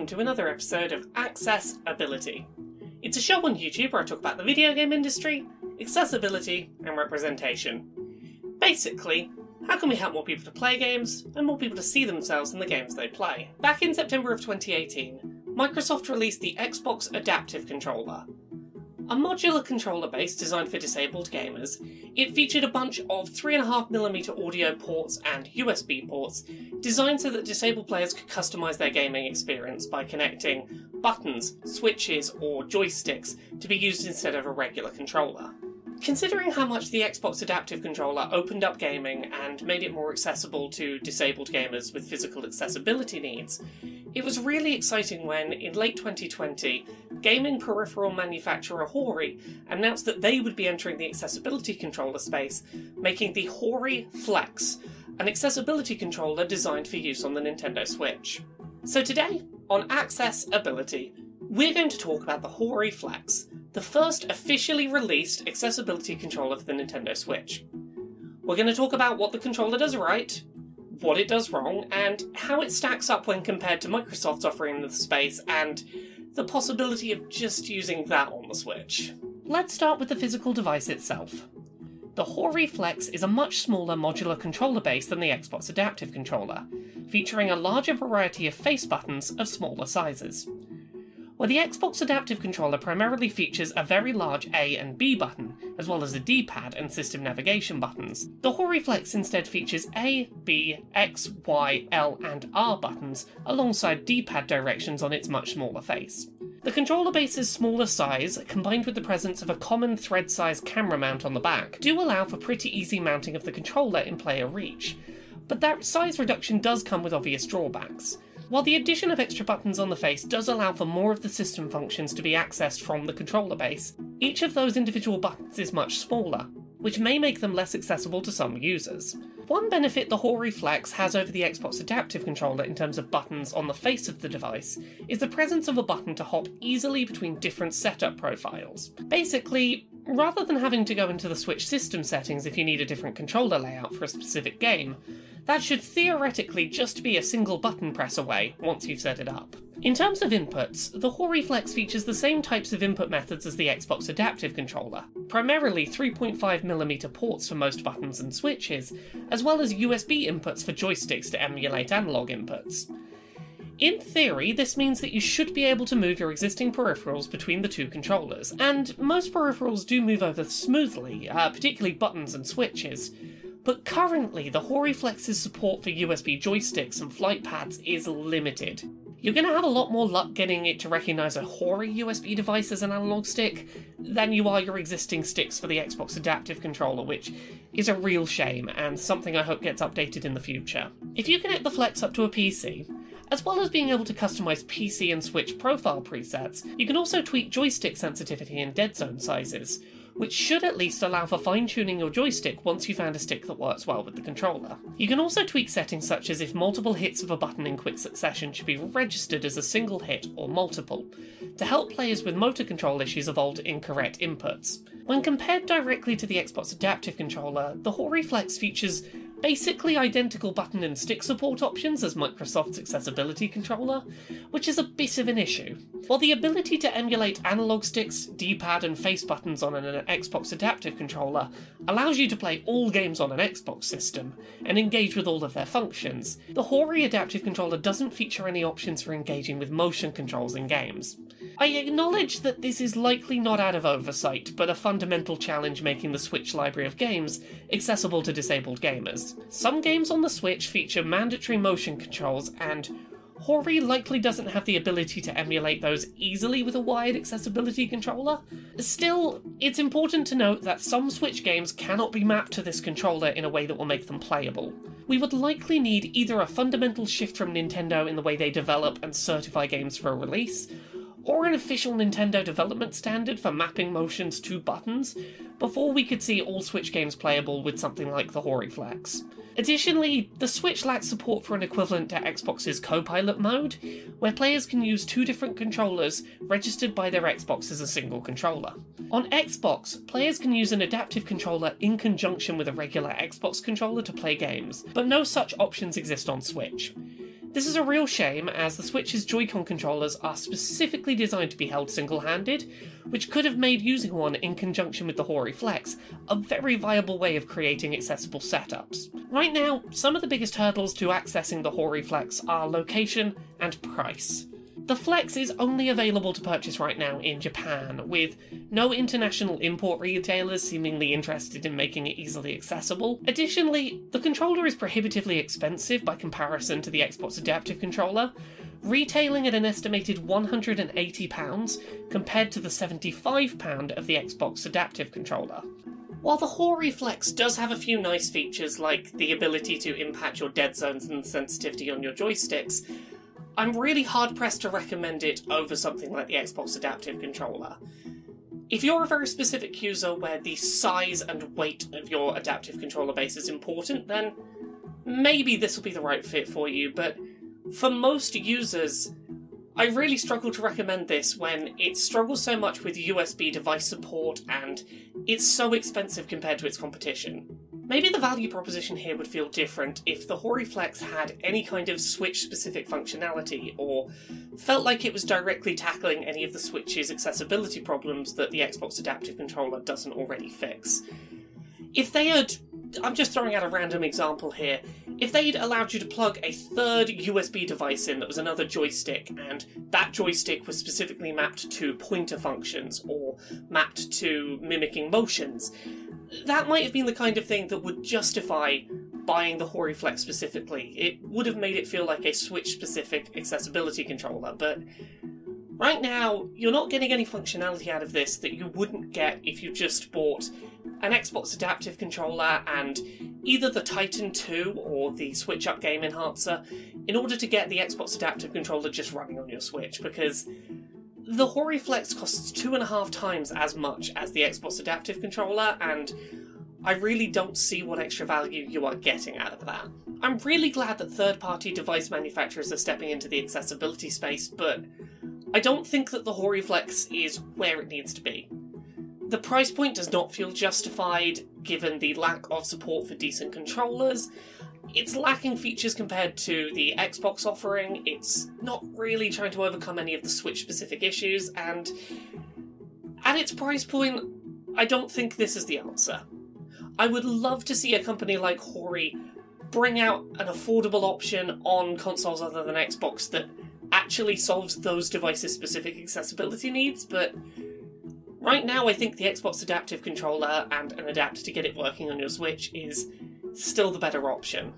welcome to another episode of Access-Ability. It's a show on YouTube where I talk about the video game industry, accessibility, and representation. Basically, how can we help more people to play games and more people to see themselves in the games they play? Back in September of 2018, Microsoft released the Xbox Adaptive Controller, a modular controller base designed for disabled gamers, it featured a bunch of 3.5mm audio ports and USB ports designed so that disabled players could customize their gaming experience by connecting buttons, switches, or joysticks to be used instead of a regular controller. Considering how much the Xbox Adaptive Controller opened up gaming and made it more accessible to disabled gamers with physical accessibility needs, it was really exciting when, in late 2020, gaming peripheral manufacturer Hori announced that they would be entering the accessibility controller space, making the Hori Flex, an accessibility controller designed for use on the Nintendo Switch. So today, on Access-Ability, we're going to talk about the Hori Flex, the first officially released accessibility controller for the Nintendo Switch. We're going to talk about what the controller does right, what it does wrong, and how it stacks up when compared to Microsoft's offering in the space, and the possibility of just using that on the Switch. Let's start with the physical device itself. The Hori Flex is a much smaller modular controller base than the Xbox Adaptive Controller, featuring a larger variety of face buttons of smaller sizes. Where the Xbox Adaptive Controller primarily features a very large A and B button, as well as a D pad and system navigation buttons, the Hori Flex instead features A, B, X, Y, L, and R buttons alongside D pad directions on its much smaller face. The controller base's smaller size, combined with the presence of a common thread sized camera mount on the back, do allow for pretty easy mounting of the controller in player reach. But that size reduction does come with obvious drawbacks. While the addition of extra buttons on the face does allow for more of the system functions to be accessed from the controller base, each of those individual buttons is much smaller, which may make them less accessible to some users. One benefit the Hori Flex has over the Xbox Adaptive Controller in terms of buttons on the face of the device is the presence of a button to hop easily between different setup profiles. Basically, rather than having to go into the Switch system settings if you need a different controller layout for a specific game, that should theoretically just be a single button press away once you've set it up. In terms of inputs, the Hori Flex features the same types of input methods as the Xbox Adaptive Controller, primarily 3.5mm ports for most buttons and switches, as well as USB inputs for joysticks to emulate analog inputs. In theory, this means that you should be able to move your existing peripherals between the two controllers, and most peripherals do move over smoothly, uh, particularly buttons and switches, but currently, the Hori Flex's support for USB joysticks and flight pads is limited. You're going to have a lot more luck getting it to recognise a Hori USB device as an analog stick than you are your existing sticks for the Xbox Adaptive Controller, which is a real shame and something I hope gets updated in the future. If you connect the Flex up to a PC, as well as being able to customize PC and Switch profile presets, you can also tweak joystick sensitivity and dead zone sizes, which should at least allow for fine tuning your joystick once you found a stick that works well with the controller. You can also tweak settings such as if multiple hits of a button in quick succession should be registered as a single hit or multiple, to help players with motor control issues avoid incorrect inputs. When compared directly to the Xbox Adaptive Controller, the Hori Flex features basically identical button and stick support options as Microsoft's accessibility controller, which is a bit of an issue. While the ability to emulate analog sticks, D-pad and face buttons on an Xbox adaptive controller allows you to play all games on an Xbox system and engage with all of their functions, the Hori adaptive controller doesn't feature any options for engaging with motion controls in games. I acknowledge that this is likely not out of oversight, but a fundamental challenge making the Switch library of games accessible to disabled gamers. Some games on the Switch feature mandatory motion controls, and Hori likely doesn't have the ability to emulate those easily with a wired accessibility controller. Still, it's important to note that some Switch games cannot be mapped to this controller in a way that will make them playable. We would likely need either a fundamental shift from Nintendo in the way they develop and certify games for a release, or an official Nintendo development standard for mapping motions to buttons before we could see all Switch games playable with something like the Hori Flex. Additionally, the Switch lacks support for an equivalent to Xbox's Copilot mode, where players can use two different controllers registered by their Xbox as a single controller. On Xbox, players can use an adaptive controller in conjunction with a regular Xbox controller to play games, but no such options exist on Switch. This is a real shame, as the Switch's Joy-Con controllers are specifically designed to be held single-handed, which could have made using one in conjunction with the Hori Flex a very viable way of creating accessible setups. Right now, some of the biggest hurdles to accessing the Hori Flex are location and price. The Flex is only available to purchase right now in Japan, with no international import retailers seemingly interested in making it easily accessible. Additionally, the controller is prohibitively expensive by comparison to the Xbox Adaptive Controller, retailing at an estimated £180 compared to the £75 of the Xbox Adaptive Controller. While the Hori Flex does have a few nice features like the ability to impact your dead zones and sensitivity on your joysticks, I'm really hard pressed to recommend it over something like the Xbox Adaptive Controller. If you're a very specific user where the size and weight of your adaptive controller base is important, then maybe this will be the right fit for you, but for most users, I really struggle to recommend this when it struggles so much with USB device support and it's so expensive compared to its competition. Maybe the value proposition here would feel different if the Hori Flex had any kind of Switch specific functionality, or felt like it was directly tackling any of the Switch's accessibility problems that the Xbox Adaptive Controller doesn't already fix. If they had I'm just throwing out a random example here. If they'd allowed you to plug a third USB device in that was another joystick, and that joystick was specifically mapped to pointer functions or mapped to mimicking motions, that might have been the kind of thing that would justify buying the Hori Flex specifically. It would have made it feel like a Switch specific accessibility controller, but right now, you're not getting any functionality out of this that you wouldn't get if you just bought an Xbox Adaptive Controller and either the Titan 2 or the Switch Up Game Enhancer in order to get the Xbox Adaptive Controller just running on your Switch, because the Hori Flex costs two and a half times as much as the Xbox Adaptive Controller, and I really don't see what extra value you are getting out of that. I'm really glad that third party device manufacturers are stepping into the accessibility space, but I don't think that the Hori Flex is where it needs to be. The price point does not feel justified given the lack of support for decent controllers, it's lacking features compared to the Xbox offering, it's not really trying to overcome any of the Switch specific issues, and at its price point, I don't think this is the answer. I would love to see a company like Hori bring out an affordable option on consoles other than Xbox that actually solves those devices' specific accessibility needs, but right now I think the Xbox Adaptive Controller and an adapter to get it working on your Switch is still the better option.